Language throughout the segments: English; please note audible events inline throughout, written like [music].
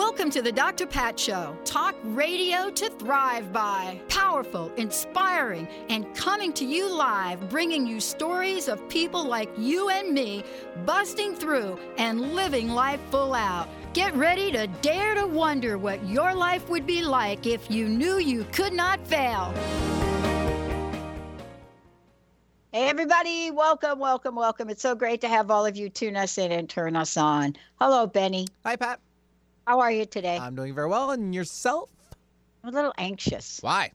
Welcome to the Dr. Pat Show. Talk radio to thrive by. Powerful, inspiring, and coming to you live, bringing you stories of people like you and me busting through and living life full out. Get ready to dare to wonder what your life would be like if you knew you could not fail. Hey, everybody, welcome, welcome, welcome. It's so great to have all of you tune us in and turn us on. Hello, Benny. Hi, Pat. How are you today? I'm doing very well. And yourself? I'm a little anxious. Why?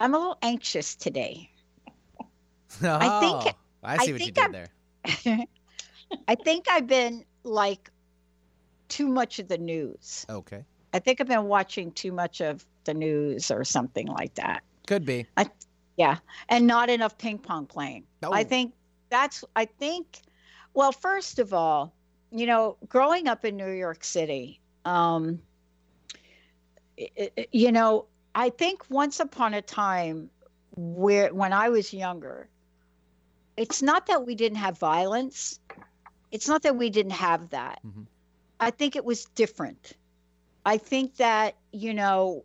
I'm a little anxious today. [laughs] Oh, I think I see I what you did I'm- there. [laughs] I think I've been like too much of the news. Okay. I think I've been watching too much of the news or something like that. Could be. Yeah, and not enough ping pong playing. I Oh. think that's. I think. Well, first of all, you know, growing up in New York City, um, i- i- you know, I think once upon a time, where when I was younger, it's not that we didn't have violence. It's not that we didn't have that. Mhm. I think it was different. I think that you know,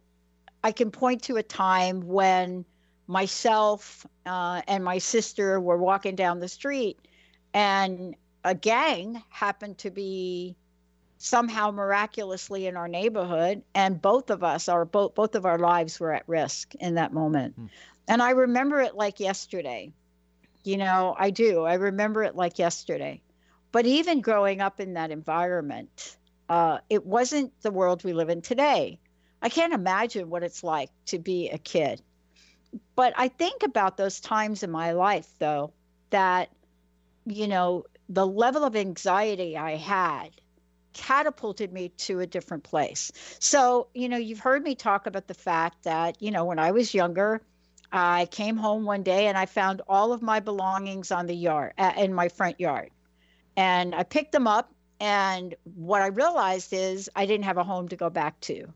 I can point to a time when myself uh, and my sister were walking down the street and a gang happened to be somehow miraculously in our neighborhood and both of us our both both of our lives were at risk in that moment. Hmm. and i remember it like yesterday. You know i do. I remember it like yesterday. But even growing up in that environment uh, it wasn't the world we live in today. I can't imagine what it's like to be a kid. But I think about those times in my life, though, that, you know, the level of anxiety I had catapulted me to a different place. So, you know, you've heard me talk about the fact that, you know, when I was younger, I came home one day and I found all of my belongings on the yard, uh, in my front yard. And I picked them up. And what I realized is I didn't have a home to go back to.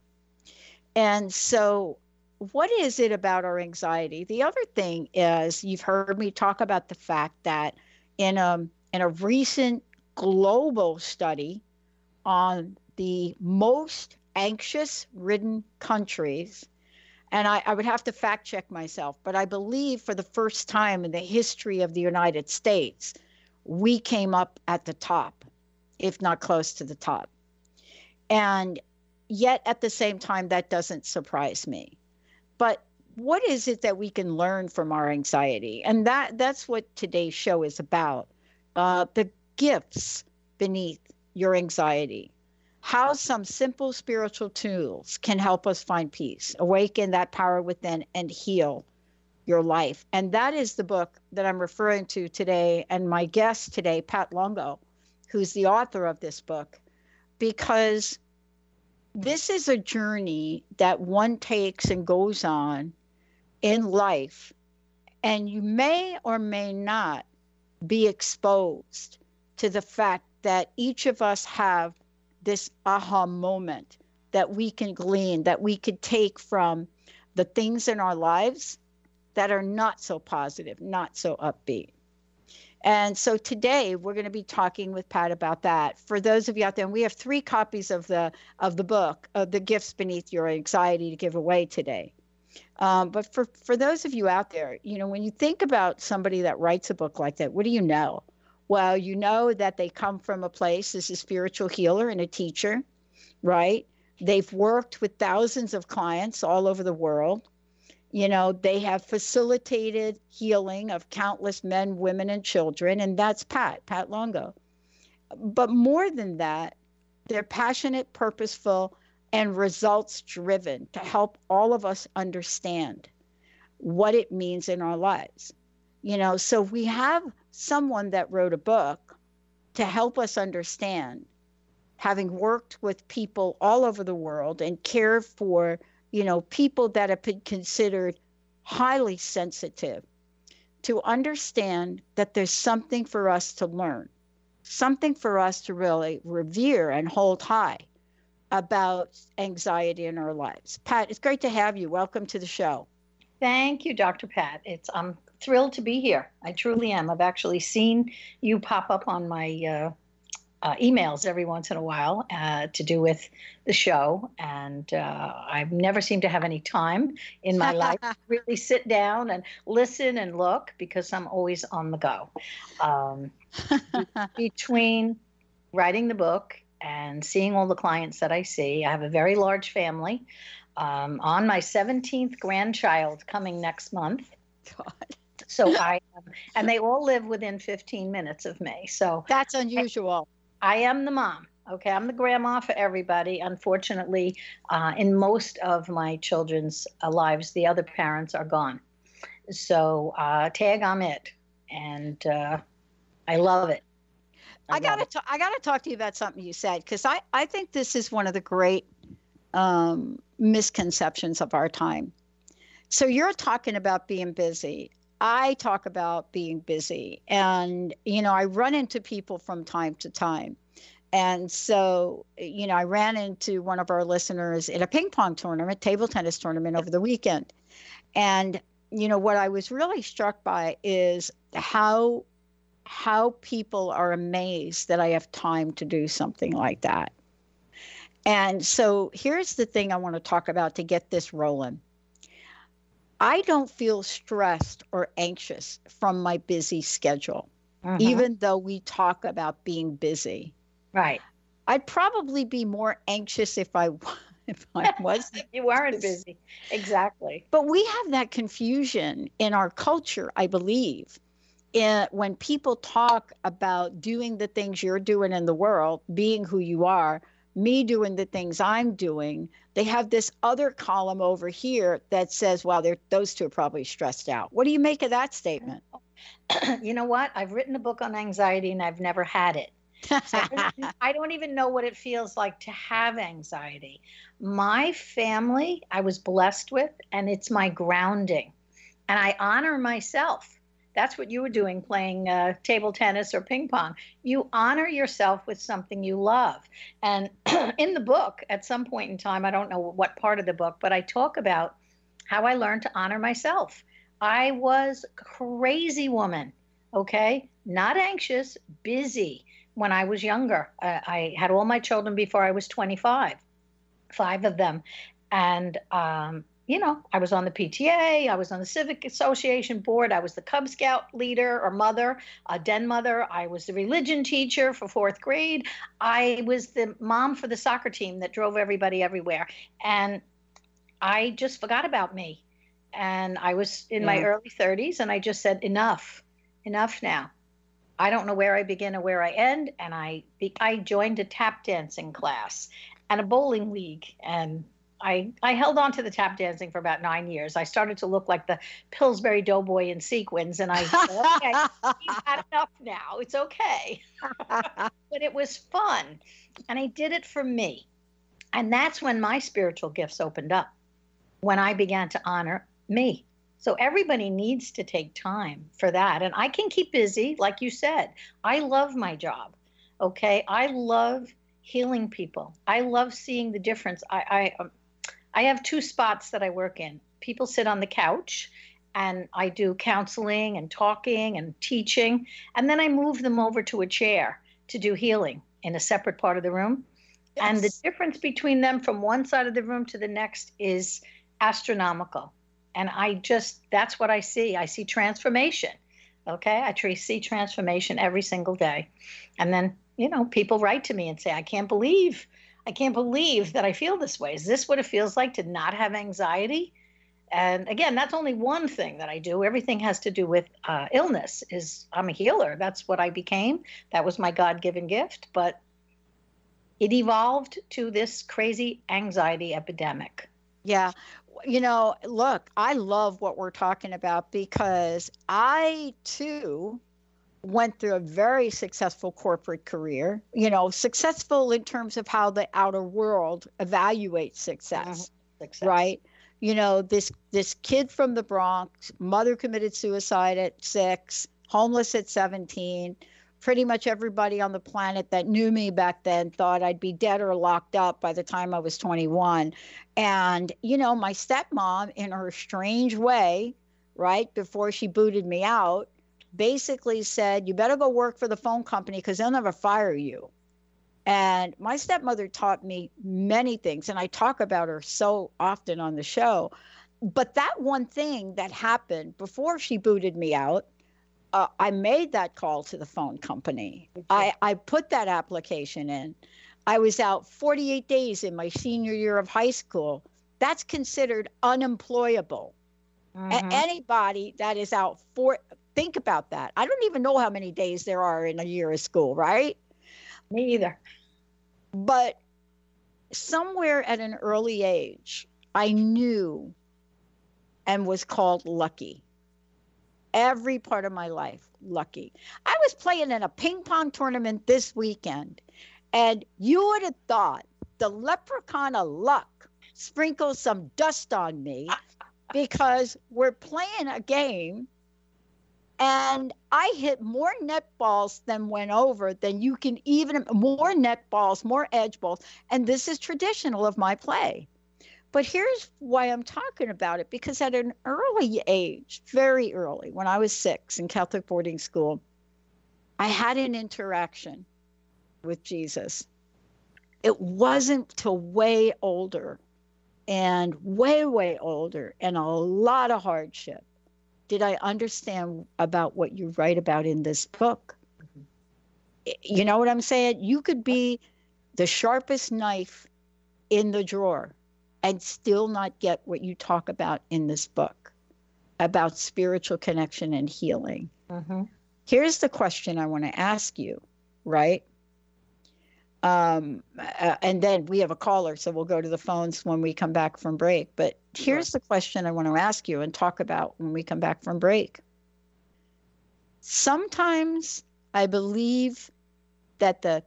And so what is it about our anxiety? The other thing is you've heard me talk about the fact that in a in a recent global study on the most anxious ridden countries, and I, I would have to fact check myself, but I believe for the first time in the history of the United States, we came up at the top, if not close to the top. And yet at the same time, that doesn't surprise me. But what is it that we can learn from our anxiety? And that that's what today's show is about uh, the gifts beneath your anxiety. How some simple spiritual tools can help us find peace awaken that power within and heal your life. And that is the book that i'm referring to today and my guest today pat longo who's the author of this book because this is a journey that one takes and goes on in life, and you may or may not be exposed to the fact that each of us have this aha moment that we can glean, that we could take from the things in our lives that are not so positive, not so upbeat. And so today we're going to be talking with Pat about that. For those of you out there, and we have three copies of the of the book, of the gifts beneath your anxiety, to give away today. Um, but for for those of you out there, you know, when you think about somebody that writes a book like that, what do you know? Well, you know that they come from a place as a spiritual healer and a teacher, right? They've worked with thousands of clients all over the world. You know, they have facilitated healing of countless men, women, and children, and that's Pat, Pat Longo. But more than that, they're passionate, purposeful, and results driven to help all of us understand what it means in our lives. You know, so we have someone that wrote a book to help us understand, having worked with people all over the world and cared for you know, people that have been considered highly sensitive to understand that there's something for us to learn, something for us to really revere and hold high about anxiety in our lives. Pat, it's great to have you. Welcome to the show. Thank you, Dr. Pat. It's I'm thrilled to be here. I truly am. I've actually seen you pop up on my uh, uh, emails every once in a while uh, to do with the show, and uh, I've never seemed to have any time in my life to [laughs] really sit down and listen and look because I'm always on the go. Um, [laughs] between writing the book and seeing all the clients that I see, I have a very large family. Um, on my 17th grandchild coming next month. God. So I, um, and they all live within 15 minutes of me. So that's unusual. I am the mom. Okay, I'm the grandma for everybody. Unfortunately, uh, in most of my children's uh, lives, the other parents are gone. So uh, tag, I'm it, and uh, I love it. I, I gotta, I gotta talk to you about something you said because I, I think this is one of the great um, misconceptions of our time. So you're talking about being busy. I talk about being busy. And, you know, I run into people from time to time. And so, you know, I ran into one of our listeners in a ping pong tournament, table tennis tournament over the weekend. And, you know, what I was really struck by is how how people are amazed that I have time to do something like that. And so here's the thing I want to talk about to get this rolling. I don't feel stressed or anxious from my busy schedule, uh-huh. even though we talk about being busy. Right. I'd probably be more anxious if I [laughs] if I [laughs] was you weren't busy. Exactly. But we have that confusion in our culture, I believe. In, when people talk about doing the things you're doing in the world, being who you are, me doing the things I'm doing, they have this other column over here that says, well, those two are probably stressed out. What do you make of that statement? [clears throat] you know what? I've written a book on anxiety and I've never had it. So [laughs] I don't even know what it feels like to have anxiety. My family, I was blessed with, and it's my grounding. And I honor myself that's what you were doing playing uh, table tennis or ping pong. You honor yourself with something you love. And [clears throat] in the book, at some point in time, I don't know what part of the book, but I talk about how I learned to honor myself. I was crazy woman, okay? Not anxious, busy when I was younger. Uh, I had all my children before I was 25, five of them. And um, you know, I was on the PTA, I was on the Civic Association board, I was the Cub Scout leader or mother, a den mother, I was the religion teacher for fourth grade, I was the mom for the soccer team that drove everybody everywhere. And I just forgot about me. And I was in yeah. my early 30s and I just said, enough, enough now. I don't know where I begin or where I end. And I, I joined a tap dancing class and a bowling league and I, I held on to the tap dancing for about nine years. I started to look like the Pillsbury Doughboy in sequins, and I said, okay, [laughs] you've had enough now. It's okay. [laughs] but it was fun, and I did it for me. And that's when my spiritual gifts opened up, when I began to honor me. So everybody needs to take time for that. And I can keep busy, like you said. I love my job. Okay. I love healing people. I love seeing the difference. I, I um, I have two spots that I work in. People sit on the couch and I do counseling and talking and teaching. And then I move them over to a chair to do healing in a separate part of the room. Yes. And the difference between them from one side of the room to the next is astronomical. And I just, that's what I see. I see transformation. Okay. I see transformation every single day. And then, you know, people write to me and say, I can't believe I can't believe that I feel this way. Is this what it feels like to not have anxiety? And again, that's only one thing that I do. Everything has to do with uh, illness. Is I'm a healer. That's what I became. That was my God-given gift. But it evolved to this crazy anxiety epidemic. Yeah. You know, look, I love what we're talking about because I too went through a very successful corporate career, you know, successful in terms of how the outer world evaluates success. Mm-hmm. Success. right? You know, this this kid from the Bronx, mother committed suicide at 6, homeless at 17. Pretty much everybody on the planet that knew me back then thought I'd be dead or locked up by the time I was 21. And, you know, my stepmom, in her strange way, right, before she booted me out, basically said, You better go work for the phone company because they'll never fire you. And my stepmother taught me many things, and I talk about her so often on the show. But that one thing that happened before she booted me out, uh, I made that call to the phone company. I, I put that application in. I was out 48 days in my senior year of high school. That's considered unemployable. Mhm. A- anybody that is out for, think about that. I don't even know how many days there are in a year of school, right? Me either. but somewhere at an early age, I knew and was called lucky. Every part of my life, lucky. I was playing in a ping pong tournament this weekend, and you would have thought the leprechaun of luck sprinkled some dust on me [laughs] because we're playing a game and I hit more net balls than went over than you can even more net balls, more edge balls, and this is traditional of my play. But here's why I'm talking about it because at an early age, very early, when I was six in Catholic boarding school, I had an interaction with Jesus. It wasn't till way older and way, way older and a lot of hardship did I understand about what you write about in this book. You know what I'm saying? You could be the sharpest knife in the drawer and still not get what you talk about in this book about spiritual connection and healing. Mm-hmm. Here's the question I want to ask you, right? Um, uh, and then we have a caller, so we'll go to the phones when we come back from break. But here's the question I want to ask you and talk about when we come back from break. Sometimes I believe that the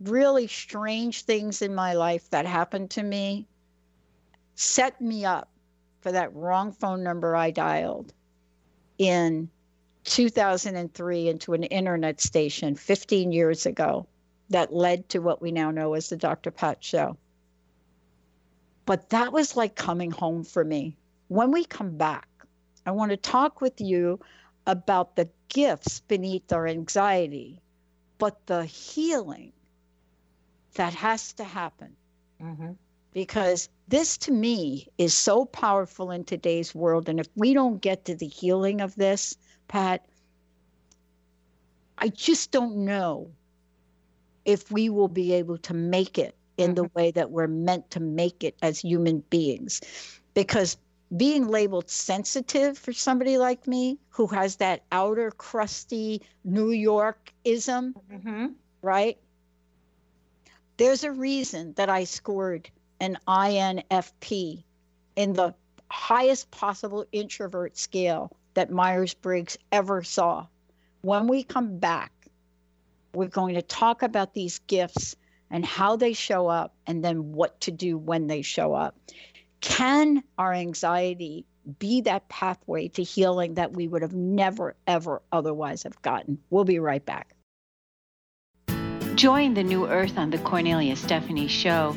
really strange things in my life that happened to me set me up for that wrong phone number I dialed in 2003 into an internet station 15 years ago that led to what we now know as the Dr. Pat Show. But that was like coming home for me. When we come back, I want to talk with you about the gifts beneath our anxiety, but the healing that has to happen. Mm-hmm. Because this to me is so powerful in today's world. And if we don't get to the healing of this, Pat, I just don't know if we will be able to make it in the way that we're meant to make it as human beings. Because being labeled sensitive for somebody like me who has that outer crusty New York ism, Mm-hmm. right? There's a reason that I scored an INFP in the highest possible introvert scale that Myers Briggs ever saw. When we come back, we're going to talk about these gifts and how they show up and then what to do when they show up. Can our anxiety be that pathway to healing that we would have never, ever otherwise have gotten? We'll be right back. Join the new earth on the Cornelia Stephanie Show.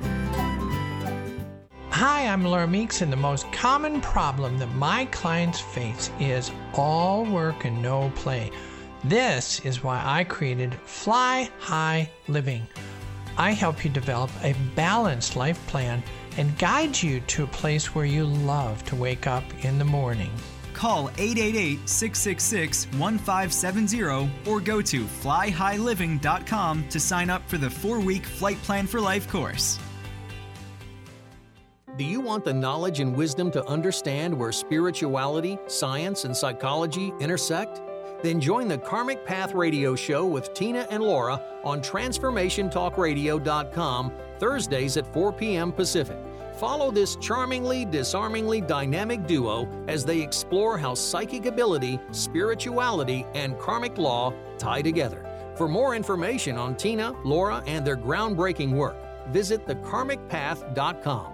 Hi, I'm Laura Meeks, and the most common problem that my clients face is all work and no play. This is why I created Fly High Living. I help you develop a balanced life plan and guide you to a place where you love to wake up in the morning. Call 888 666 1570 or go to flyhighliving.com to sign up for the four week Flight Plan for Life course. Do you want the knowledge and wisdom to understand where spirituality, science, and psychology intersect? Then join the Karmic Path Radio Show with Tina and Laura on TransformationTalkRadio.com Thursdays at 4 p.m. Pacific. Follow this charmingly, disarmingly dynamic duo as they explore how psychic ability, spirituality, and karmic law tie together. For more information on Tina, Laura, and their groundbreaking work, visit thekarmicpath.com.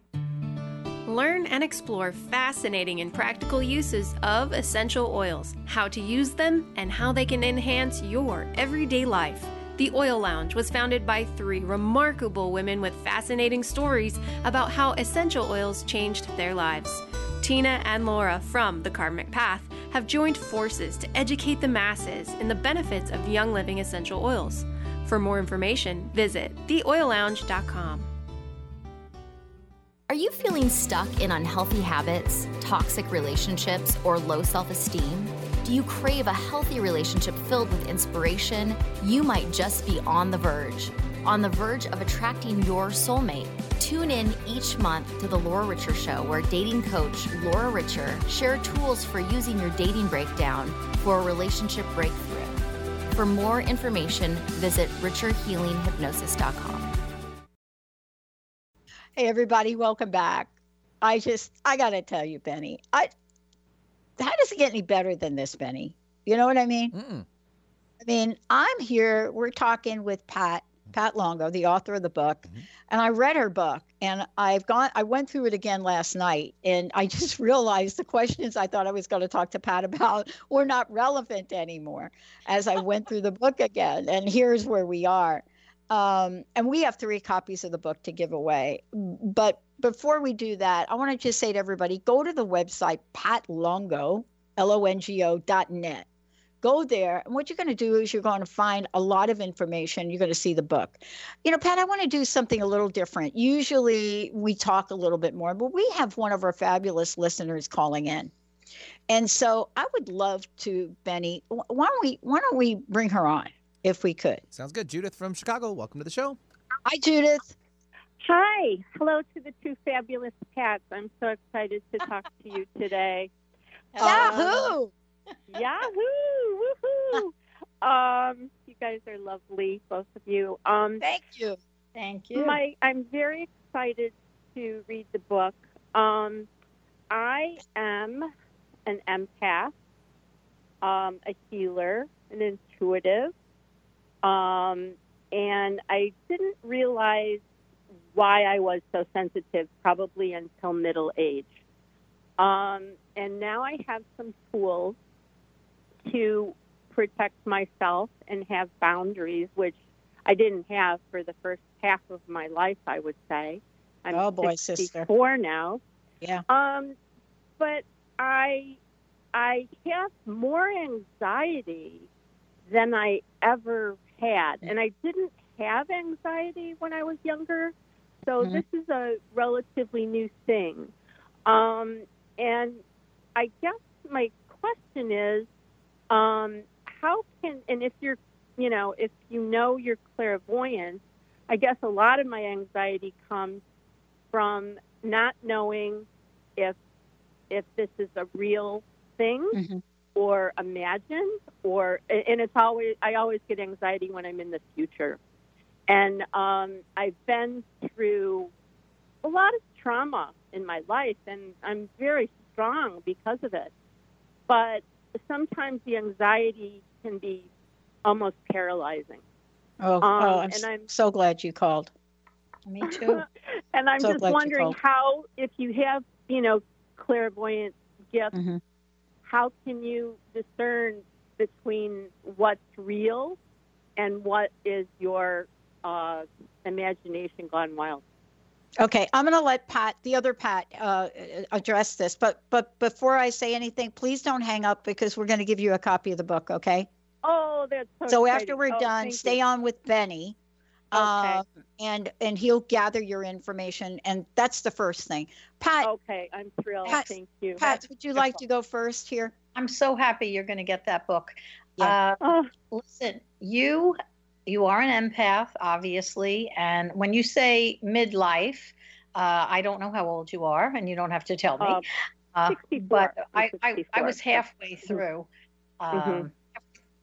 Learn and explore fascinating and practical uses of essential oils, how to use them, and how they can enhance your everyday life. The Oil Lounge was founded by three remarkable women with fascinating stories about how essential oils changed their lives. Tina and Laura from The Karmic Path have joined forces to educate the masses in the benefits of Young Living essential oils. For more information, visit theoillounge.com. Are you feeling stuck in unhealthy habits, toxic relationships, or low self esteem? Do you crave a healthy relationship filled with inspiration? You might just be on the verge. On the verge of attracting your soulmate. Tune in each month to The Laura Richer Show, where dating coach Laura Richer shares tools for using your dating breakdown for a relationship breakthrough. For more information, visit richerhealinghypnosis.com. Hey, everybody, welcome back. I just, I got to tell you, Benny, I, how does it get any better than this, Benny? You know what I mean? Mm-mm. I mean, I'm here, we're talking with Pat, Pat Longo, the author of the book, Mm-hmm. and I read her book and I've gone, I went through it again last night and I [laughs] just realized the questions I thought I was going to talk to Pat about were not relevant anymore as I went through the book again. And here's where we are. Um, and we have three copies of the book to give away. But before we do that, I want to just say to everybody go to the website patlongo, L O N G O dot net. Go there, and what you're going to do is you're going to find a lot of information. You're going to see the book. You know, Pat, I want to do something a little different. Usually we talk a little bit more, but we have one of our fabulous listeners calling in. And so I would love to, Benny, why don't we why don't we bring her on if we could? Sounds good. Judith from Chicago, welcome to the show. Hi, Judith. Hi. Hello to the two fabulous cats. I'm so excited to talk to you today. [laughs] Yahoo! Yahoo! Woohoo! [laughs] Um, you guys are lovely, both of you. Um, Thank you. Thank you. my, I'm very excited to read the book. Um, I am an empath, um, a healer, an intuitive, um, and I didn't realize why I was so sensitive probably until middle age. Um, and now I have some tools to protect myself and have boundaries, which I didn't have for the first half of my life, I would say. I'm Oh, boy, 64 sister. now. Yeah. Um, but I I have more anxiety than I ever had, and I didn't have anxiety when I was younger. So Mhm. this is a relatively new thing. Um, and I guess my question is, um, how can and if you're, you know, if you know you're clairvoyant, I guess a lot of my anxiety comes from not knowing if if this is a real thing Mhm. Or imagined or and it's always I always get anxiety when I'm in the future. And um, I've been through a lot of trauma in my life and I'm very strong because of it. But sometimes the anxiety can be almost paralyzing. Oh, Um, oh I'm, and I'm- so glad you called. Me too. [laughs] and I'm So just wondering how, if you have, you know, clairvoyant gifts, Mhm. How can you discern between what's real and what is your uh, imagination gone wild? Okay, I'm going to let Pat, the other Pat, uh, address this. But but before I say anything, please don't hang up because we're going to give you a copy of the book. Okay. Oh, that's so. So after we're Oh, done, stay you. on with Benny. Okay. Um, and and he'll gather your information, and that's the first thing. Pat, Okay, I'm thrilled. Pat- thank you. Pat, would you like to go first here? I'm so happy you're going to get that book. Yeah. Uh, listen, you you are an empath, obviously, and when you say midlife, uh, I don't know how old you are, and you don't have to tell me. Uh, Uh, but I, I'm I, I 64. was halfway through. Um, Mhm.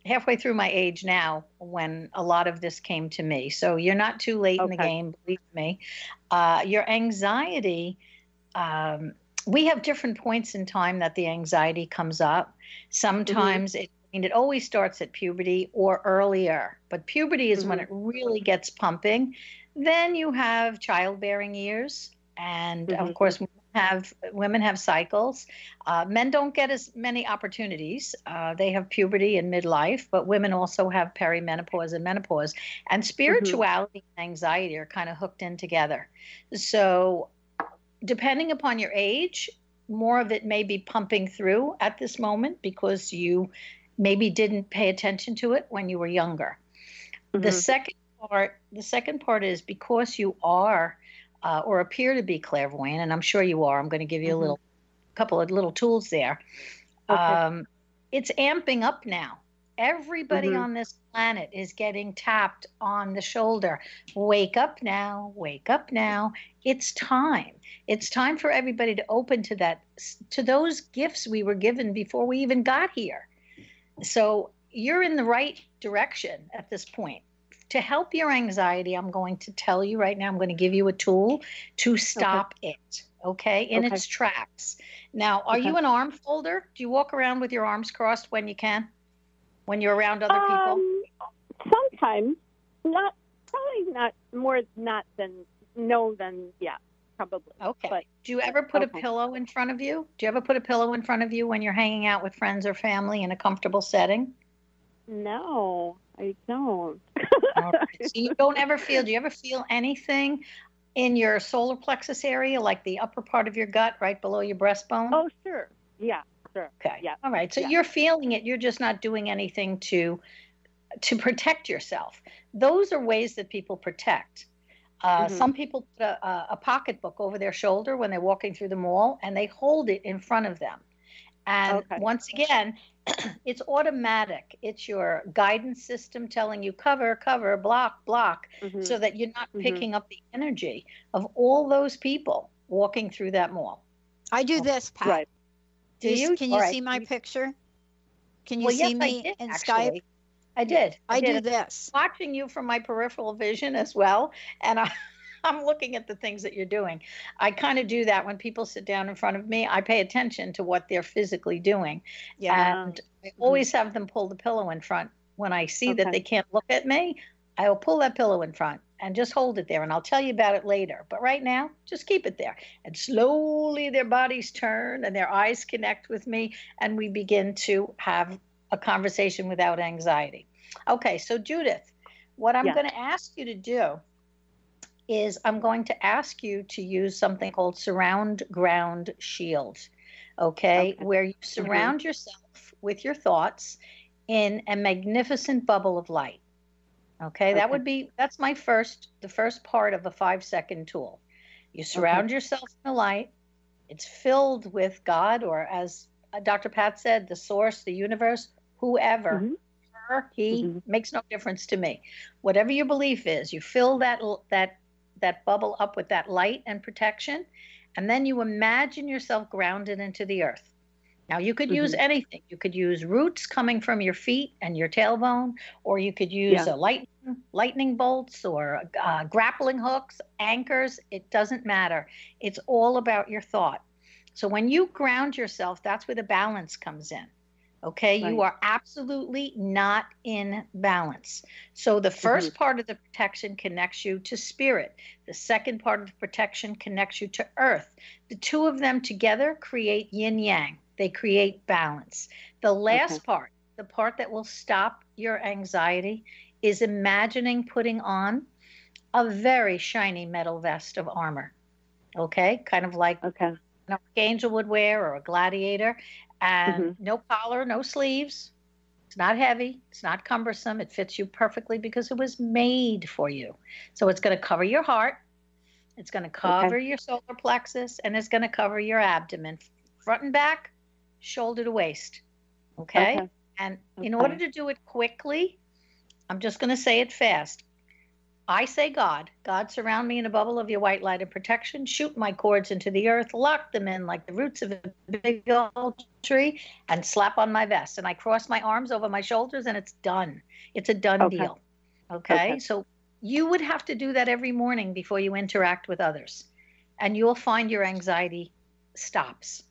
Halfway through my age now, when a lot of this came to me. So you're not too late in the game, believe me. Uh, your anxiety, um, we have different points in time that the anxiety comes up. Sometimes it I mean, it always starts at puberty or earlier, but puberty is when it really gets pumping. Then you have childbearing years, and of Mhm. course, women have women have cycles. Uh, men don't get as many opportunities. Uh, they have puberty and midlife, but women also have perimenopause and menopause. And spirituality and anxiety are kind of hooked in together. So, depending upon your age, more of it may be pumping through at this moment because you maybe didn't pay attention to it when you were younger. The Mhm. second part, the second part is because you are uh, or appear to be clairvoyant, and I'm sure you are. I'm going to give you a Mhm. little couple of little tools there. Okay. Um, it's amping up now. Everybody Mhm. on this planet is getting tapped on the shoulder. Wake up now, wake up now. It's time. It's time for everybody to open to that to those gifts we were given before we even got here. So you're in the right direction at this point. To help your anxiety, I'm going to tell you right now, I'm going to give you a tool to stop it, okay, in Okay. its tracks. Now, are you an arm folder? Do you walk around with your arms crossed when you can? When you're around other people? Um, sometimes, not probably not more not than no than yeah, probably. Okay. But Do you ever put okay. a pillow in front of you? Do you ever put a pillow in front of you when you're hanging out with friends or family in a comfortable setting? no, I don't. Right. [laughs] So you don't ever feel, do you ever feel anything in your solar plexus area, like the upper part of your gut, right below your breastbone? oh, sure. Yeah, sure. Okay. Yeah. All right. So Yeah. you're feeling it. You're just not doing anything to to protect yourself. Those are ways that people protect. Uh, Mhm. Some people put a, a, a pocketbook over their shoulder when they're walking through the mall, and they hold it in front of them. And Okay. once again, [clears throat] it's automatic. It's your guidance system telling you cover, cover, block, block, Mhm. so that you're not Mhm. picking up the energy of all those people walking through that mall. I do this, Pat. Right. Do Do you? Can you All right. see my picture? Can you well, see yes, me I did, in actually. Skype? I did. I do did. this. Watching you from my peripheral vision as well, and [laughs] I, I'm looking at the things that you're doing. I kind of do that when people sit down in front of me. I pay attention to what they're physically doing, Yeah. and I mm-hmm. always have them pull the pillow in front when I see that they can't look at me. I will pull that pillow in front and just hold it there, and I'll tell you about it later. But right now, just keep it there. And slowly their bodies turn and their eyes connect with me, and we begin to have a conversation without anxiety. Okay, so Judith, what I'm Yes. going to ask you to do is I'm going to ask you to use something called surround ground shield. Okay, Okay. where you mm-hmm. surround yourself with your thoughts in a magnificent bubble of light. Okay, that would be that's my first the first part of a 5 second tool. You surround yourself in the light. It's filled with God or as uh, Dr. Pat said, the source, the universe, whoever Mhm. her, he Mhm. makes no difference to me. Whatever your belief is, you fill that that that bubble up with that light and protection, and then you imagine yourself grounded into the earth. Now you could use Mhm. anything. You could use roots coming from your feet and your tailbone, or you could use Yeah. a lightning lightning bolts or uh, grappling hooks, anchors. It doesn't matter. It's all about your thought. So when you ground yourself, that's where the balance comes in. Okay, you are absolutely not in balance. So the 1st part of the protection connects you to spirit. The second part of the protection connects you to earth. The two of them together create yin yang. They create balance. The last Okay. part, the part that will stop your anxiety, is imagining putting on a very shiny metal vest of armor. Okay, kind of like okay. an archangel would wear or a gladiator, and Mhm. no collar, no sleeves. It's not heavy. It's not cumbersome. It fits you perfectly because it was made for you. So it's going to cover your heart. It's going to cover your solar plexus and it's going to cover your abdomen, front and back, shoulder to waist. Okay. Okay. And in order to do it quickly, I'm just going to say it fast. I say God. God, surround me in a bubble of your white light and protection. Shoot my cords into the earth, lock them in like the roots of a big old tree, and slap on my vest. And I cross my arms over my shoulders, and it's done. It's a done Okay. deal. Okay? Okay. So you would have to do that every morning before you interact with others, and you'll find your anxiety stops.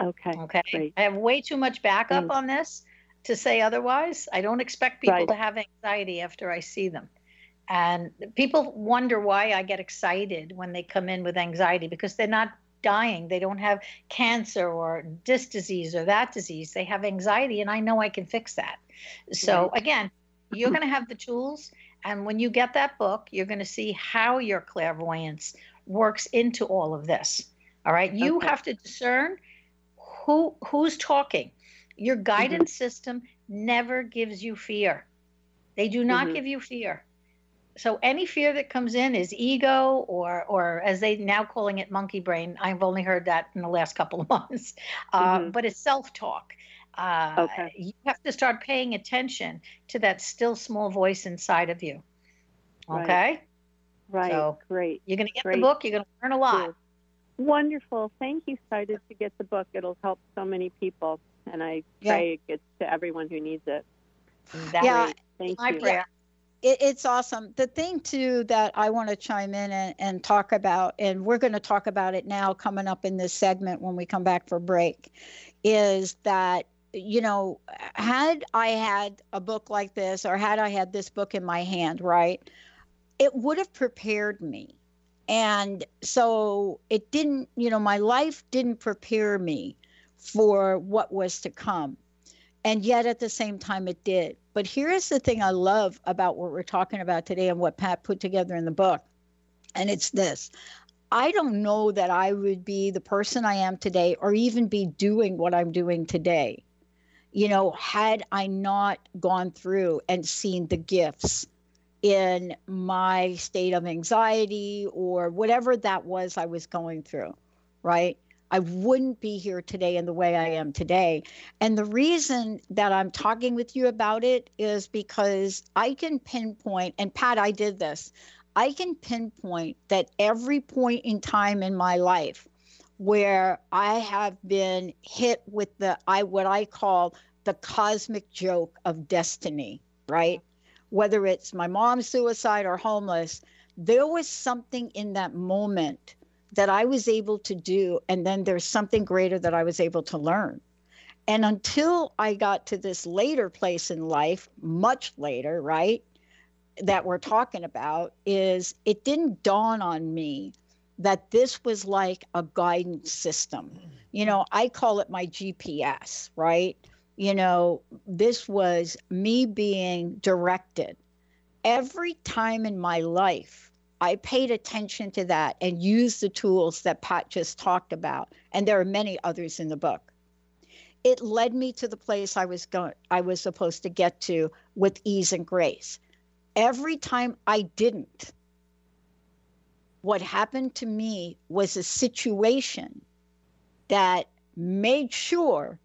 Okay. Okay. Great. I have way too much backup Mm. on this to say otherwise. I don't expect people Right. to have anxiety after I see them. And people wonder why I get excited when they come in with anxiety because they're not dying. They don't have cancer or this disease or that disease. They have anxiety, and I know I can fix that. So, Right. again, you're going to have the tools. And when you get that book, you're going to see how your clairvoyance works into all of this. All right. You Okay. have to discern who who's talking. Your guidance system never gives you fear. They do not Mhm. give you fear. So any fear that comes in is ego or or as they now calling it monkey brain. I've only heard that in the last couple of [laughs] months. Uh, Mhm. but it's self-talk. Uh, Okay. You have to start paying attention to that still small voice inside of you. Okay? Right. So, Great. You're going to get the book. You're going to learn a lot. Wonderful. Thank you. Excited to get the book. It'll help so many people, and I Yeah. pray it gets to everyone who needs it. That Yeah. Thank my you. prayer. it, it's awesome. The thing too that I want to chime in and, and talk about, and we're going to talk about it now coming up in this segment when we come back for break, is that you know had I had a book like this or had I had this book in my hand, right, it would have prepared me. And so it didn't, you know, my life didn't prepare me for what was to come and yet at the same time it did. But here's the thing I love about what we're talking about today and what Pat put together in the book, and it's this. I don't know that I would be the person I am today or even be doing what I'm doing today, you know, had I not gone through and seen the gifts in my state of anxiety or whatever that was I was going through, right? I wouldn't be here today in the way I am today. And the reason that I'm talking with you about it is because I can pinpoint, and Pat, I did this, I can pinpoint that every point in time in my life where I have been hit with the I what I call the cosmic joke of destiny, right? Whether it's my mom's suicide or homeless, there was something in that moment that I was able to do. And then there's something greater that I was able to learn. And until I got to this later place in life, much later, right, that we're talking about, is it didn't dawn on me that this was like a guidance system. You know, I call it my GPS, right? You know, this was me being directed. Every time in my life, I paid attention to that and used the tools that Pat just talked about. And there are many others in the book. It led me to the place I was going I was supposed to get to with ease and grace. Every time I didn't, what happened to me was a situation that made sure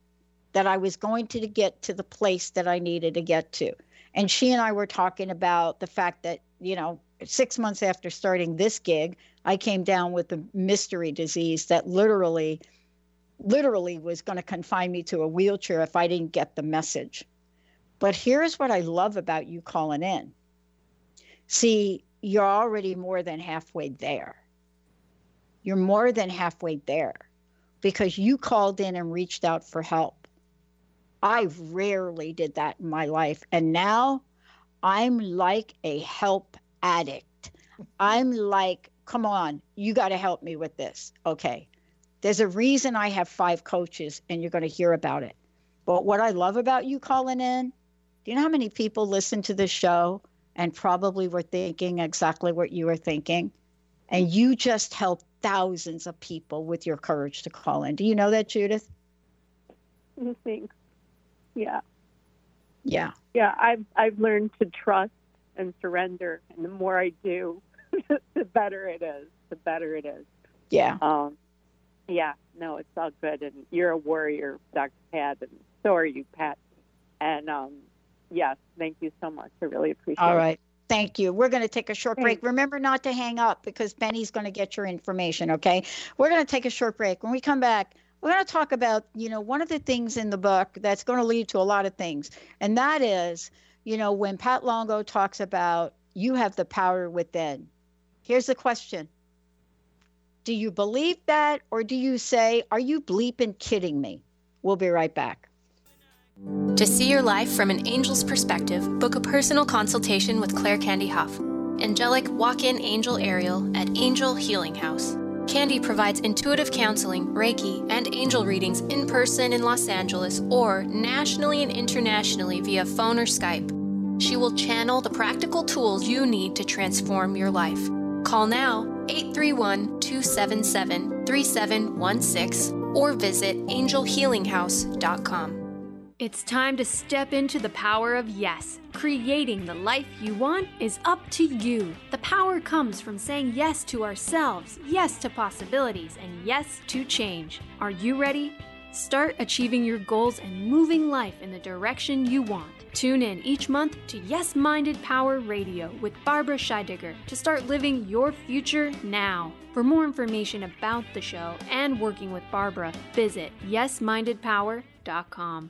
that I was going to get to the place that I needed to get to. And she and I were talking about the fact that, you know, six months after starting this gig, I came down with a mystery disease that literally, literally was going to confine me to a wheelchair if I didn't get the message. But here's what I love about you calling in. See, you're already more than halfway there. You're more than halfway there because you called in and reached out for help. I rarely did that in my life. And now I'm like a help addict. I'm like, come on, you got to help me with this. Okay. There's a reason I have five coaches, and you're going to hear about it. But what I love about you calling in, do you know how many people listen to this show and probably were thinking exactly what you were thinking? And you just help thousands of people with your courage to call in. Do you know that, Judith? Thanks. Yeah. Yeah. Yeah, I've I've learned to trust and surrender, and the more I do, [laughs] the better it is. The better it is. Yeah. Um, yeah. No, it's all good, and you're a warrior, Dr. Pat, and so are you, Pat. And um, yes, thank you so much. I really appreciate it. All right. Thank you. We're going to take a short break. Remember not to hang up because Benny's going to get your information, okay? We're going to take a short break. When we come back, we're going to talk about, you know, one of the things in the book that's going to lead to a lot of things. And that is, you know, when Pat Longo talks about you have the power within. Here's the question Do you believe that or do you say, are you bleeping kidding me? We'll be right back. To see your life from an angel's perspective, book a personal consultation with Claire Candy Huff, angelic walk in angel Ariel at Angel Healing House. Candy provides intuitive counseling, Reiki, and angel readings in person in Los Angeles or nationally and internationally via phone or Skype. She will channel the practical tools you need to transform your life. Call now 831 277 3716 or visit angelhealinghouse.com. It's time to step into the power of yes. Creating the life you want is up to you. The power comes from saying yes to ourselves, yes to possibilities, and yes to change. Are you ready? Start achieving your goals and moving life in the direction you want. Tune in each month to Yes Minded Power Radio with Barbara Scheidegger to start living your future now. For more information about the show and working with Barbara, visit yesmindedpower.com.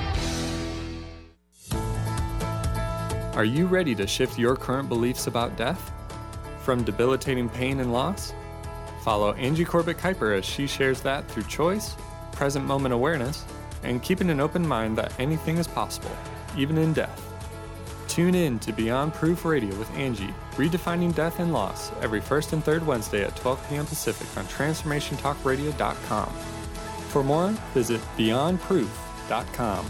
Are you ready to shift your current beliefs about death? From debilitating pain and loss? Follow Angie Corbett Kuiper as she shares that through choice, present moment awareness, and keeping an open mind that anything is possible, even in death. Tune in to Beyond Proof Radio with Angie, redefining death and loss, every first and third Wednesday at 12 p.m. Pacific on TransformationTalkRadio.com. For more, visit BeyondProof.com.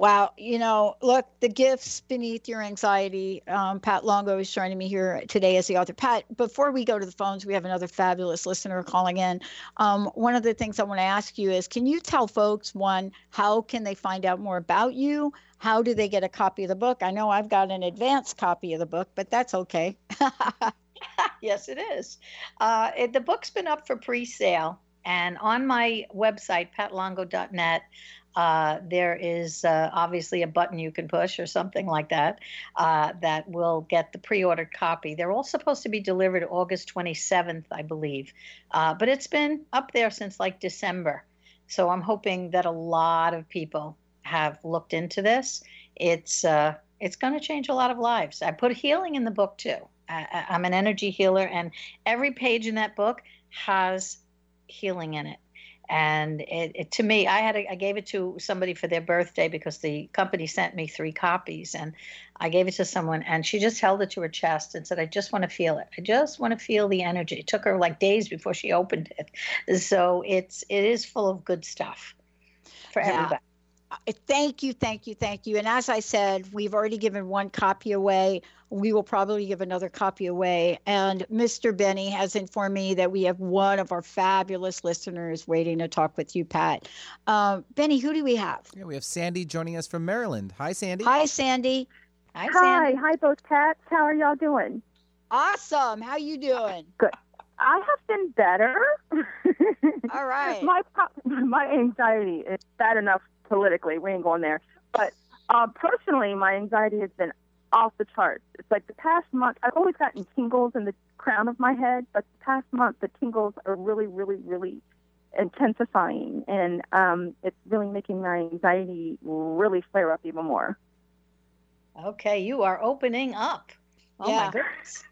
Wow, you know, look, the gifts beneath your anxiety. Um, Pat Longo is joining me here today as the author. Pat, before we go to the phones, we have another fabulous listener calling in. Um, one of the things I want to ask you is can you tell folks, one, how can they find out more about you? How do they get a copy of the book? I know I've got an advanced copy of the book, but that's okay. [laughs] yes, it is. Uh, it, the book's been up for pre sale, and on my website, patlongo.net, uh, there is uh, obviously a button you can push or something like that uh, that will get the pre-ordered copy. They're all supposed to be delivered August 27th, I believe, uh, but it's been up there since like December. So I'm hoping that a lot of people have looked into this. It's uh, it's going to change a lot of lives. I put healing in the book too. I, I'm an energy healer, and every page in that book has healing in it and it, it, to me i had a, I gave it to somebody for their birthday because the company sent me three copies and I gave it to someone and she just held it to her chest and said, I just want to feel it. I just want to feel the energy. It took her like days before she opened it. So it's it is full of good stuff for Yeah. everybody. Thank you, thank you, thank you. And as I said, we've already given one copy away. We will probably give another copy away. And Mr. Benny has informed me that we have one of our fabulous listeners waiting to talk with you, Pat. Um, Benny, who do we have? Yeah, we have Sandy joining us from Maryland. Hi, Sandy. Hi, Sandy. Hi, Hi, hi, both Pats. How are y'all doing? Awesome. How you doing? Good. I have been better. [laughs] All right. my [laughs] my anxiety is bad enough politically. We ain't going there. But uh, personally, my anxiety has been off the charts. It's like the past month. I've always gotten tingles in the crown of my head, but the past month the tingles are really, really, really intensifying, and um, it's really making my anxiety really flare up even more. Okay, you are opening up. Oh Yeah. my goodness.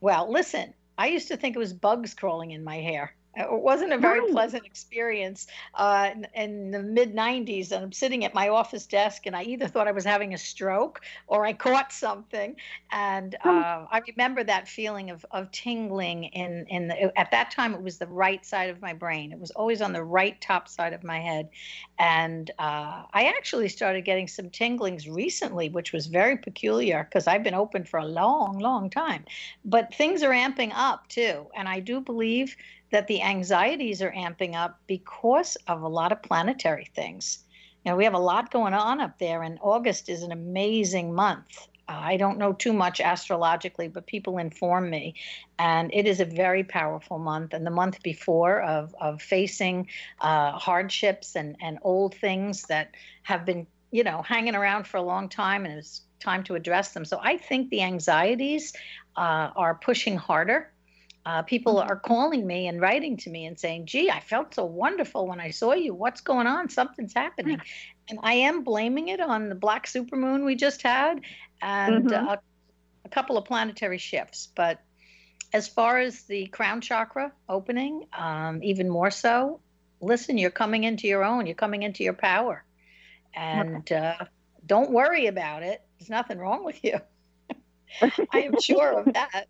Well, listen, I used to think it was bugs crawling in my hair. It wasn't a very Right. pleasant experience uh, in, in the mid 90s. And I'm sitting at my office desk, and I either thought I was having a stroke or I caught something. And uh, I remember that feeling of, of tingling in, in the, at that time, it was the right side of my brain. It was always on the right top side of my head. And uh, I actually started getting some tinglings recently, which was very peculiar because I've been open for a long, long time. But things are amping up too. And I do believe that the anxieties are amping up because of a lot of planetary things. You know, we have a lot going on up there, and August is an amazing month. I don't know too much astrologically, but people inform me. And it is a very powerful month. And the month before of, of facing uh, hardships and, and old things that have been, you know, hanging around for a long time, and it's time to address them. So I think the anxieties uh, are pushing harder. Uh, people are calling me and writing to me and saying, gee, I felt so wonderful when I saw you. What's going on? Something's happening. And I am blaming it on the black supermoon we just had and Mhm. uh, a couple of planetary shifts. But as far as the crown chakra opening, um, even more so, listen, you're coming into your own, you're coming into your power. And uh, don't worry about it. There's nothing wrong with you. [laughs] I am sure of that.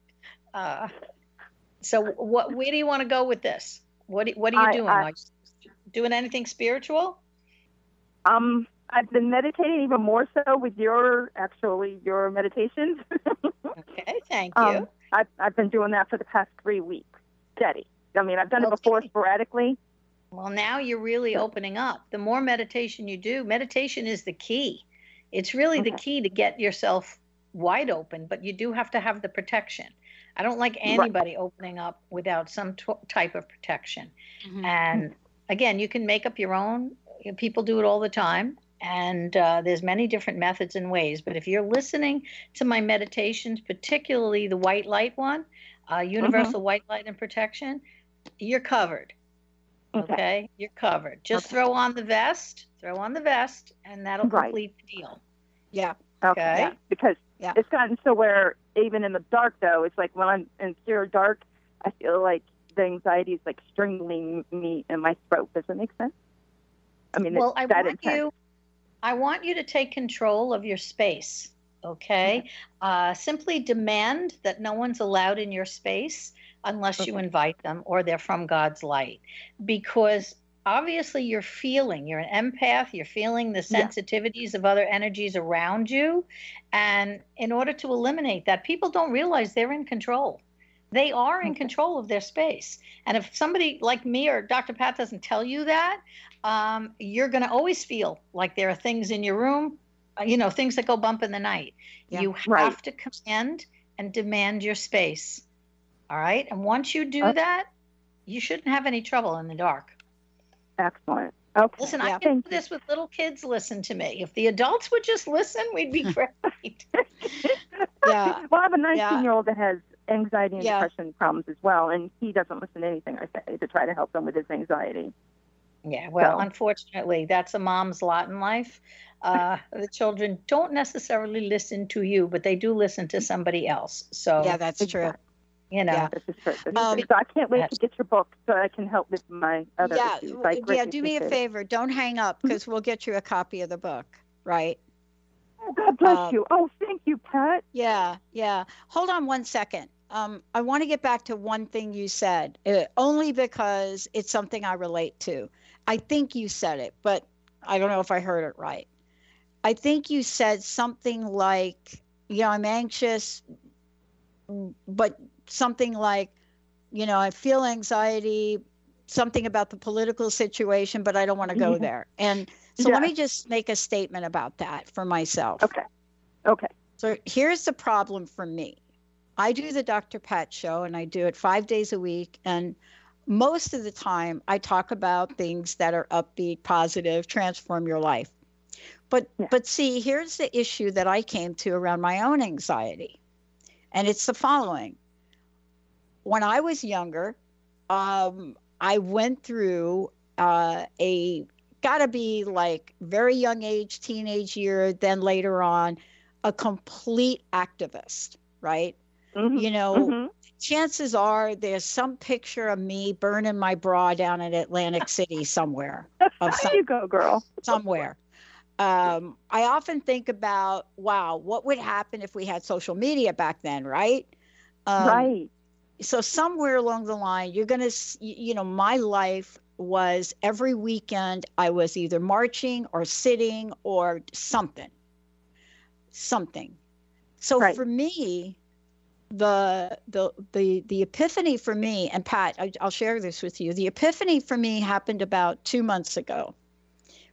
So, what? Where do you want to go with this? What? What are you I- doing? I- Are you doing anything spiritual? Um, I've been meditating even more so with your actually your meditations. Okay, thank [laughs] you. um, I've I've been doing that for the past three weeks, steady. I mean, I've done it before sporadically. Well, now you're really opening up. The more meditation you do, meditation is the key. It's really the key to get yourself wide open, but you do have to have the protection. I don't like anybody opening up without some t- type of protection. And again, you can make up your own. People do it all the time. And uh, there's many different methods and ways. But if you're listening to my meditations, particularly the white light one, uh, universal white light and protection, you're covered. Okay, you're covered. Just throw on the vest, throw on the vest, and that'll Right. complete the deal. Yeah. Okay. Okay. yeah, because Yeah. it's gotten so where even in the dark though, it's like when I'm in pure dark, I feel like the anxiety is like strangling me in my throat. Does that make sense? I mean, well, it's I want intense. you, I want you to take control of your space. Okay. Uh, simply demand that no one's allowed in your space unless you invite them or they're from God's light, because obviously you're feeling. You're an empath. You're feeling the Yeah. sensitivities of other energies around you, and in order to eliminate that, people don't realize they're in control. They are in control of their space. And if somebody like me or Dr. Pat doesn't tell you that, um, you're going to always feel like there are things in your room, uh, you know, things that go bump in the night. Yeah. You have Right. to command and demand your space. All right. And once you do Okay. that, you shouldn't have any trouble in the dark. Excellent. Okay. Listen, I Yeah. can do this with little kids listen to me. If the adults would just listen, we'd be [laughs] great. [laughs] Yeah. well, I have a Yeah. 19 year old that has anxiety and Yeah. depression problems as well, and he doesn't listen to anything I say to try to help him with his anxiety. Yeah, well, So- unfortunately, that's a mom's lot in life. Uh, [laughs] the children don't necessarily listen to you, but they do listen to somebody else. So, Yeah, that's true. You know, Yeah. This is true. This Um. So I can't wait to get your book so I can help with my other yeah, issues. I yeah. Do me a it. favor. Don't hang up because we'll get you a copy of the book. Right. Oh, God bless Um, you. Oh, thank you, Pat. Yeah, yeah. Hold on one second. Um, I want to get back to one thing you said, uh, only because it's something I relate to. I think you said it, but I don't know if I heard it right. I think you said something like, you know, I'm anxious, but something like, you know, I feel anxiety, something about the political situation, but I don't want to go Yeah. there. And so let me just make a statement about that for myself. Okay. Okay. So here's the problem for me. I do the Dr. Pat show and I do it five days a week. And most of the time, I talk about things that are upbeat, positive, transform your life. But but see, here's the issue that I came to around my own anxiety. And it's the following. When I was younger, um, I went through uh, a gotta be like very young age, teenage year, then later on, a complete activist, right? You know, chances are there's some picture of me burning my bra down in Atlantic [laughs] City somewhere. [laughs] Of There you go, girl. somewhere. Um, I often think about, wow, what would happen if we had social media back then, right? Um, right. So somewhere along the line you're going to you know my life was every weekend i was either marching or sitting or something. Something. So for me the the the the epiphany for me and pat I, i'll share this with you. The epiphany for me happened about two months ago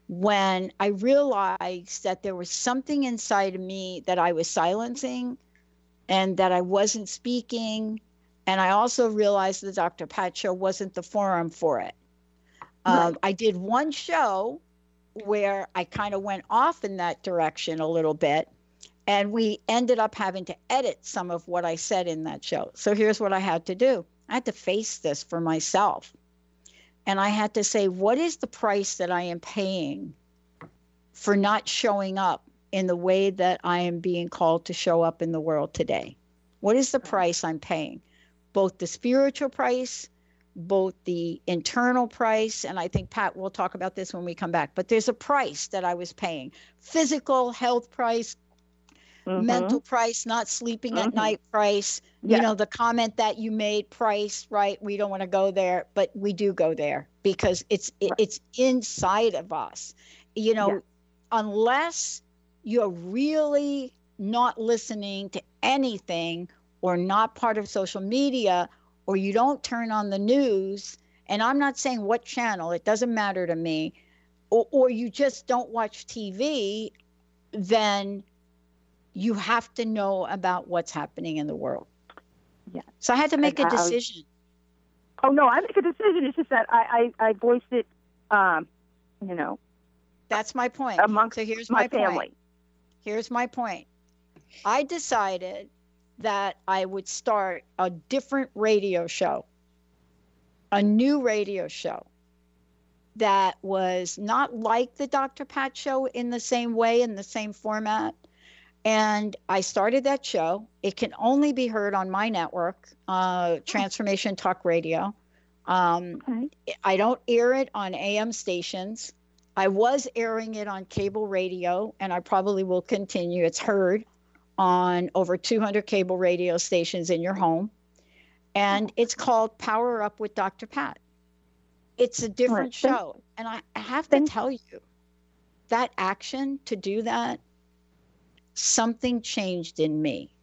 when i realized that there was something inside of me that i was silencing and that i wasn't speaking and I also realized the Dr. Pat show wasn't the forum for it. Um, I did one show where I kind of went off in that direction a little bit, and we ended up having to edit some of what I said in that show. So here's what I had to do I had to face this for myself. And I had to say, what is the price that I am paying for not showing up in the way that I am being called to show up in the world today? What is the price I'm paying? Both the spiritual price, both the internal price, and I think Pat will talk about this when we come back. But there's a price that I was paying physical health price, mental price, not sleeping at Mhm. night price, Yeah. you know, the comment that you made price, right? We don't want to go there, but we do go there because it's it, it's inside of us. You know, unless you're really not listening to anything or not part of social media or you don't turn on the news and i'm not saying what channel it doesn't matter to me or, or you just don't watch tv then you have to know about what's happening in the world yeah so i had to make And a I was- decision Oh no, I make a decision. It's just that I I, I voiced it, um, you know, that's my point amongst so here's my my, family. point here's my point i decided that i would start a different radio show a new radio show that was not like the Dr. Pat show in the same way, in the same format. And I started that show. It can only be heard on my network, uh, Transformation Talk Radio. Um, I don't air it on AM stations. I was airing it on cable radio, and I probably will continue. It's heard on over 200 cable radio stations in your home. And it's called Power Up with Dr. Pat. It's a different show. And I, I have to tell you, that action to do that, something changed in me.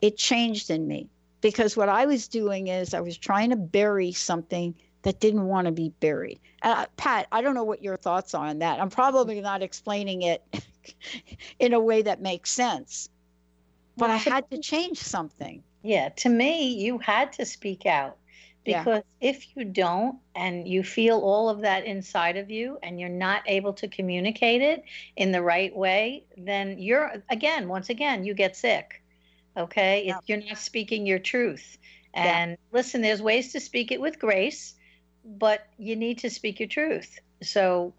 It changed in me because what I was doing is I was trying to bury something that didn't want to be buried. Uh, Pat, I don't know what your thoughts are on that. I'm probably not explaining it [laughs] in a way that makes sense, but I had to change something. Yeah, to me, you had to speak out Yeah. because if you don't and you feel all of that inside of you and you're not able to communicate it in the right way, then you're, again, once again, you get sick. Okay. If you're not speaking your truth. And listen, there's ways to speak it with grace, but you need to speak your truth. So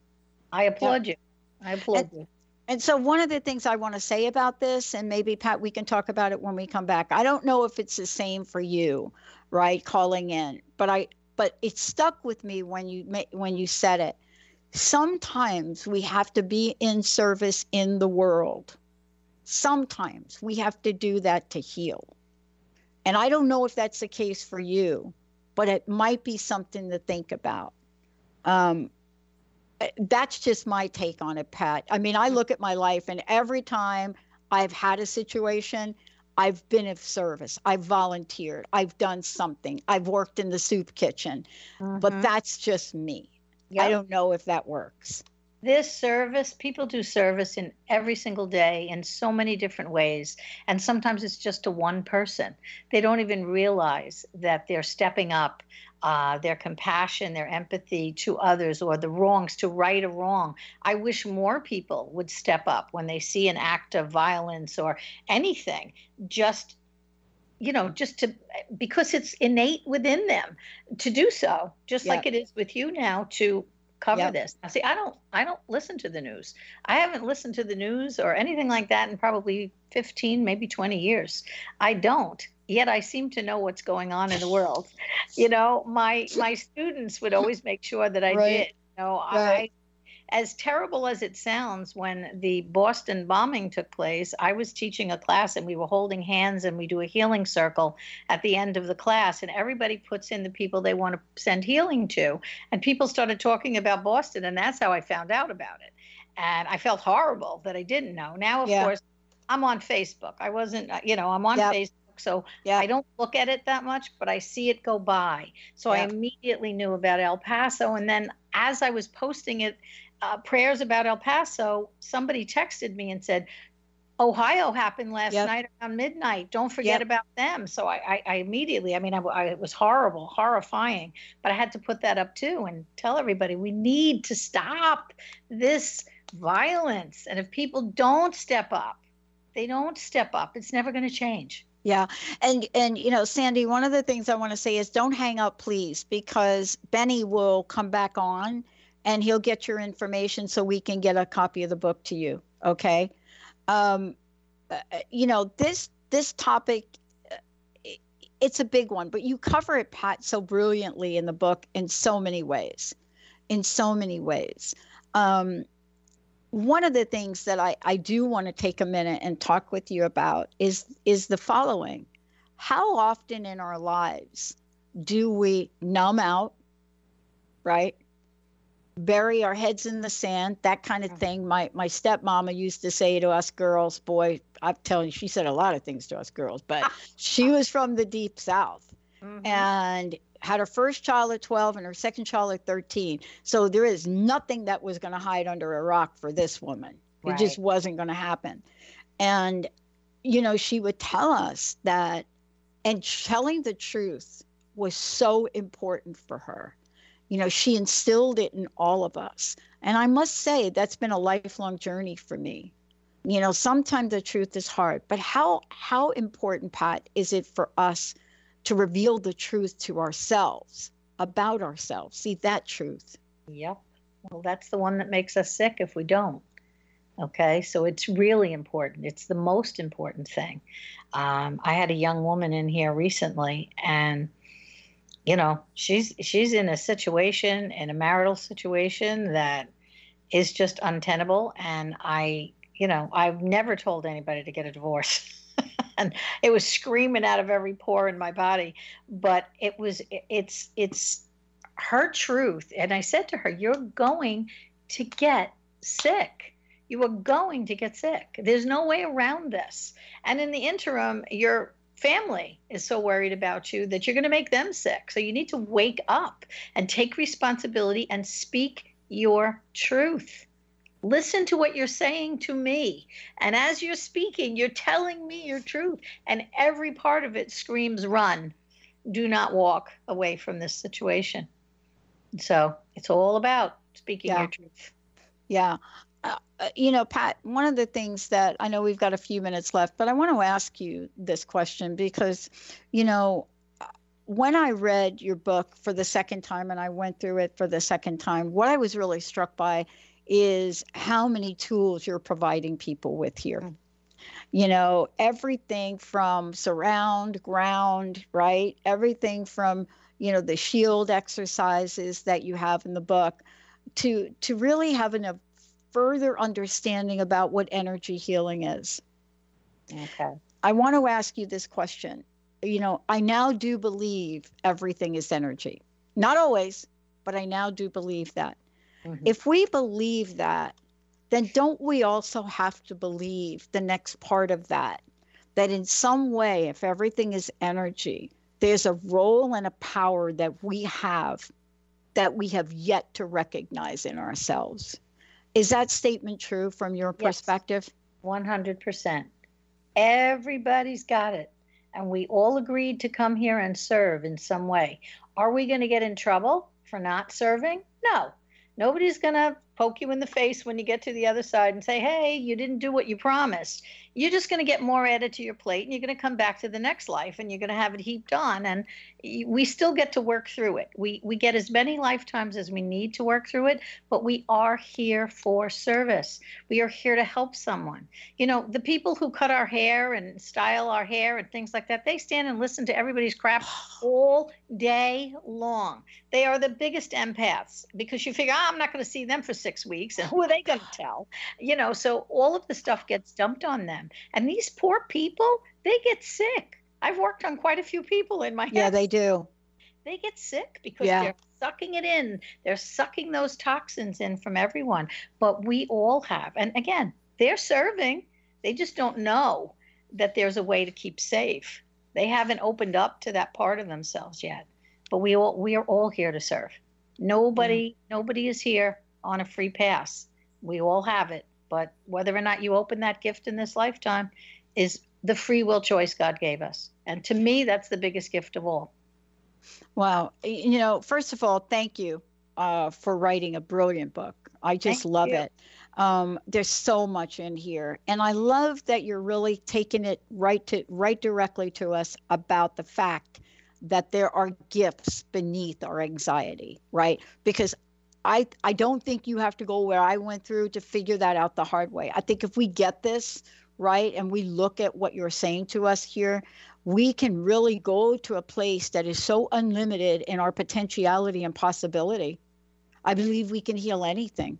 I applaud you. I applaud you. And so, one of the things I want to say about this, and maybe Pat, we can talk about it when we come back. I don't know if it's the same for you, right? Calling in, but I, but it stuck with me when you when you said it. Sometimes we have to be in service in the world, sometimes we have to do that to heal. And I don't know if that's the case for you, but it might be something to think about. Um, that's just my take on it, Pat. I mean, I look at my life, and every time I've had a situation, I've been of service. I've volunteered. I've done something. I've worked in the soup kitchen. Mm-hmm. But that's just me. Yep. I don't know if that works this service people do service in every single day in so many different ways and sometimes it's just to one person they don't even realize that they're stepping up uh, their compassion their empathy to others or the wrongs to right a wrong i wish more people would step up when they see an act of violence or anything just you know just to because it's innate within them to do so just like it is with you now to cover yep. this. Now, see, I don't, I don't listen to the news. I haven't listened to the news or anything like that in probably 15, maybe 20 years. I don't. Yet I seem to know what's going on in the world. You know, my my students would always make sure that I right. did. You know, right. I as terrible as it sounds, when the Boston bombing took place, I was teaching a class and we were holding hands and we do a healing circle at the end of the class, and everybody puts in the people they want to send healing to. And people started talking about Boston, and that's how I found out about it. And I felt horrible that I didn't know. Now, of yeah. course, I'm on Facebook. I wasn't, uh, you know, I'm on yep. Facebook. So yeah. I don't look at it that much, but I see it go by. So I immediately knew about El Paso. And then as I was posting it uh, prayers about El Paso, somebody texted me and said, Ohio happened last yep. night around midnight. Don't forget yep. about them. So I, I, I immediately, I mean, I, I, it was horrible, horrifying, but I had to put that up too and tell everybody we need to stop this violence. And if people don't step up, they don't step up, it's never going to change. Yeah. And and you know, Sandy, one of the things I want to say is don't hang up please because Benny will come back on and he'll get your information so we can get a copy of the book to you. Okay. Um, uh, you know, this this topic uh, it's a big one, but you cover it, Pat, so brilliantly in the book in so many ways. In so many ways. Um, one of the things that I, I do want to take a minute and talk with you about is is the following. How often in our lives do we numb out, right? bury our heads in the sand, that kind of thing. My my stepmama used to say to us girls, boy, I'm telling you, she said a lot of things to us girls, but [laughs] she was from the deep south mm-hmm. and had her first child at 12 and her second child at 13. So there is nothing that was going to hide under a rock for this woman. Right. It just wasn't going to happen. And you know, she would tell us that and telling the truth was so important for her you know, she instilled it in all of us. And I must say, that's been a lifelong journey for me. You know, sometimes the truth is hard, but how how important, Pat, is it for us to reveal the truth to ourselves about ourselves? See that truth. Yep. Well, that's the one that makes us sick if we don't. Okay, so it's really important. It's the most important thing. Um, I had a young woman in here recently, and you know she's she's in a situation in a marital situation that is just untenable and i you know i've never told anybody to get a divorce [laughs] [laughs] and it was screaming out of every pore in my body. But it was it's it's her truth. And i said to her you're going to get sick. You are going to get sick. There's no way around this. And in the interim you're family is so worried about you that you're going to make them sick. So you need to wake up and take responsibility and speak your truth. Listen to what you're saying to me. And as you're speaking, you're telling me your truth. And every part of it screams run. Do not walk away from this situation. So it's all about speaking yeah. your truth. Yeah. Uh, you know, Pat, one of the things that I know we've got a few minutes left, but I want to ask you this question because, you know, when I read your book for the second time and I went through it for the second time, what I was really struck by is how many tools you're providing people with here. Mm. You know, everything from surround, ground, right? Everything from, you know, the shield exercises that you have in the book to to really having a further understanding about what energy healing is. Okay. I want to ask you this question. You know, I now do believe everything is energy. Not always, but I now do believe that. Mm-hmm. If we believe that, then don't we also have to believe the next part of that? That in some way, if everything is energy, there's a role and a power that we have that we have yet to recognize in ourselves. Is that statement true from your Yes. perspective? 100%. Everybody's got it. And we all agreed to come here and serve in some way. Are we going to get in trouble for not serving? No. Nobody's going to poke you in the face when you get to the other side and say, hey, you didn't do what you promised. You're just going to get more added to your plate and you're going to come back to the next life and you're going to have it heaped on. And we still get to work through it. We, we get as many lifetimes as we need to work through it, but we are here for service. We are here to help someone. You know, the people who cut our hair and style our hair and things like that, they stand and listen to everybody's crap [sighs] all day long. They are the biggest empaths because you figure, oh, I'm not going to see them for six weeks. [laughs] And who are they going to tell? You know, so all of the stuff gets dumped on them. And these poor people, they get sick. I've worked on quite a few people in my Yeah, head they do. they get sick because Yeah. they're sucking it in. They're sucking those toxins in from everyone. But we all have. And again, they're serving. They just don't know that there's a way to keep safe. They haven't opened up to that part of themselves yet. But we all we are all here to serve. Nobody nobody is here on a free pass. We all have it. But whether or not you open that gift in this lifetime is the free will choice God gave us. And to me, that's the biggest gift of all. Wow. You know, first of all, thank you uh, for writing a brilliant book. I just Thank love you. it. Um, there's so much in here, and I love that you're really taking it right to right directly to us about the fact that there are gifts beneath our anxiety, right? Because I I don't think you have to go where I went through to figure that out the hard way. I think if we get this right and we look at what you're saying to us here, we can really go to a place that is so unlimited in our potentiality and possibility. I believe we can heal anything,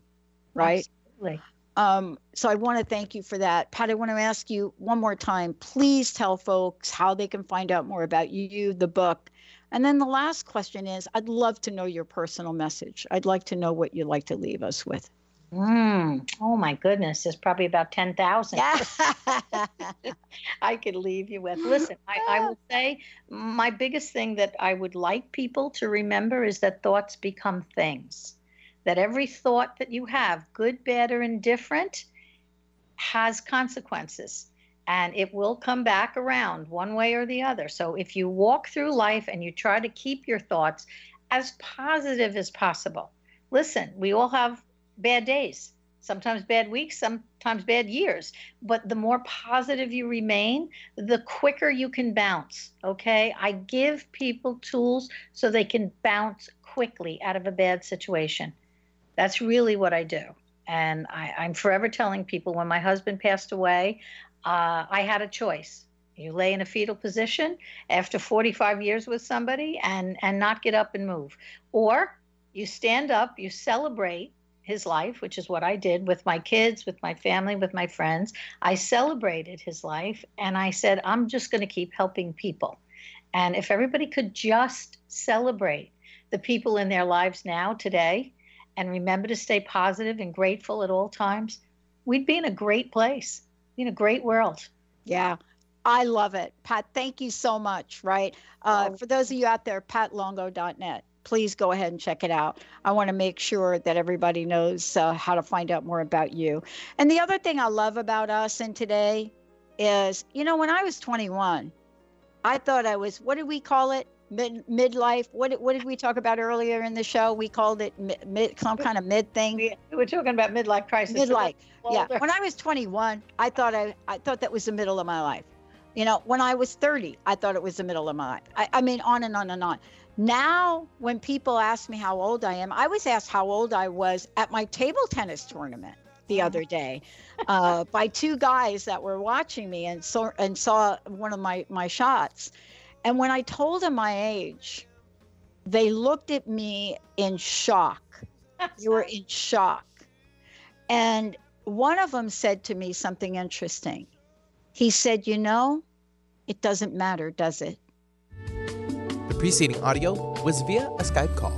right? Absolutely. Um, so I want to thank you for that. Pat, I want to ask you one more time. Please tell folks how they can find out more about you, the book. And then the last question is I'd love to know your personal message. I'd like to know what you'd like to leave us with. Mm. Oh my goodness, there's probably about 10,000. [laughs] I could leave you with. Listen, I, I will [laughs] say my biggest thing that I would like people to remember is that thoughts become things. That every thought that you have, good, bad, or indifferent, has consequences and it will come back around one way or the other. So if you walk through life and you try to keep your thoughts as positive as possible, listen, we all have bad days, sometimes bad weeks, sometimes bad years. But the more positive you remain, the quicker you can bounce. Okay. I give people tools so they can bounce quickly out of a bad situation. That's really what I do. And I, I'm forever telling people when my husband passed away, uh, I had a choice. You lay in a fetal position after 45 years with somebody and, and not get up and move. Or you stand up, you celebrate his life, which is what I did with my kids, with my family, with my friends. I celebrated his life and I said, I'm just going to keep helping people. And if everybody could just celebrate the people in their lives now, today, and remember to stay positive and grateful at all times, we'd be in a great place, in a great world. Yeah, I love it. Pat, thank you so much, right? Uh, for those of you out there, patlongo.net, please go ahead and check it out. I want to make sure that everybody knows uh, how to find out more about you. And the other thing I love about us and today is, you know, when I was 21, I thought I was, what did we call it? Mid, midlife. What did, what did we talk about earlier in the show? We called it mid, mid some kind of mid thing. We, we were talking about midlife crisis. Midlife. Yeah. When I was 21, I thought I, I thought that was the middle of my life. You know, when I was 30, I thought it was the middle of my life. I, I mean, on and on and on. Now, when people ask me how old I am, I was asked how old I was at my table tennis tournament the other day uh, by two guys that were watching me and saw and saw one of my my shots. And when I told them my age, they looked at me in shock. they were in [laughs] shock. And one of them said to me something interesting. He said, You know, it doesn't matter, does it? The preceding audio was via a Skype call.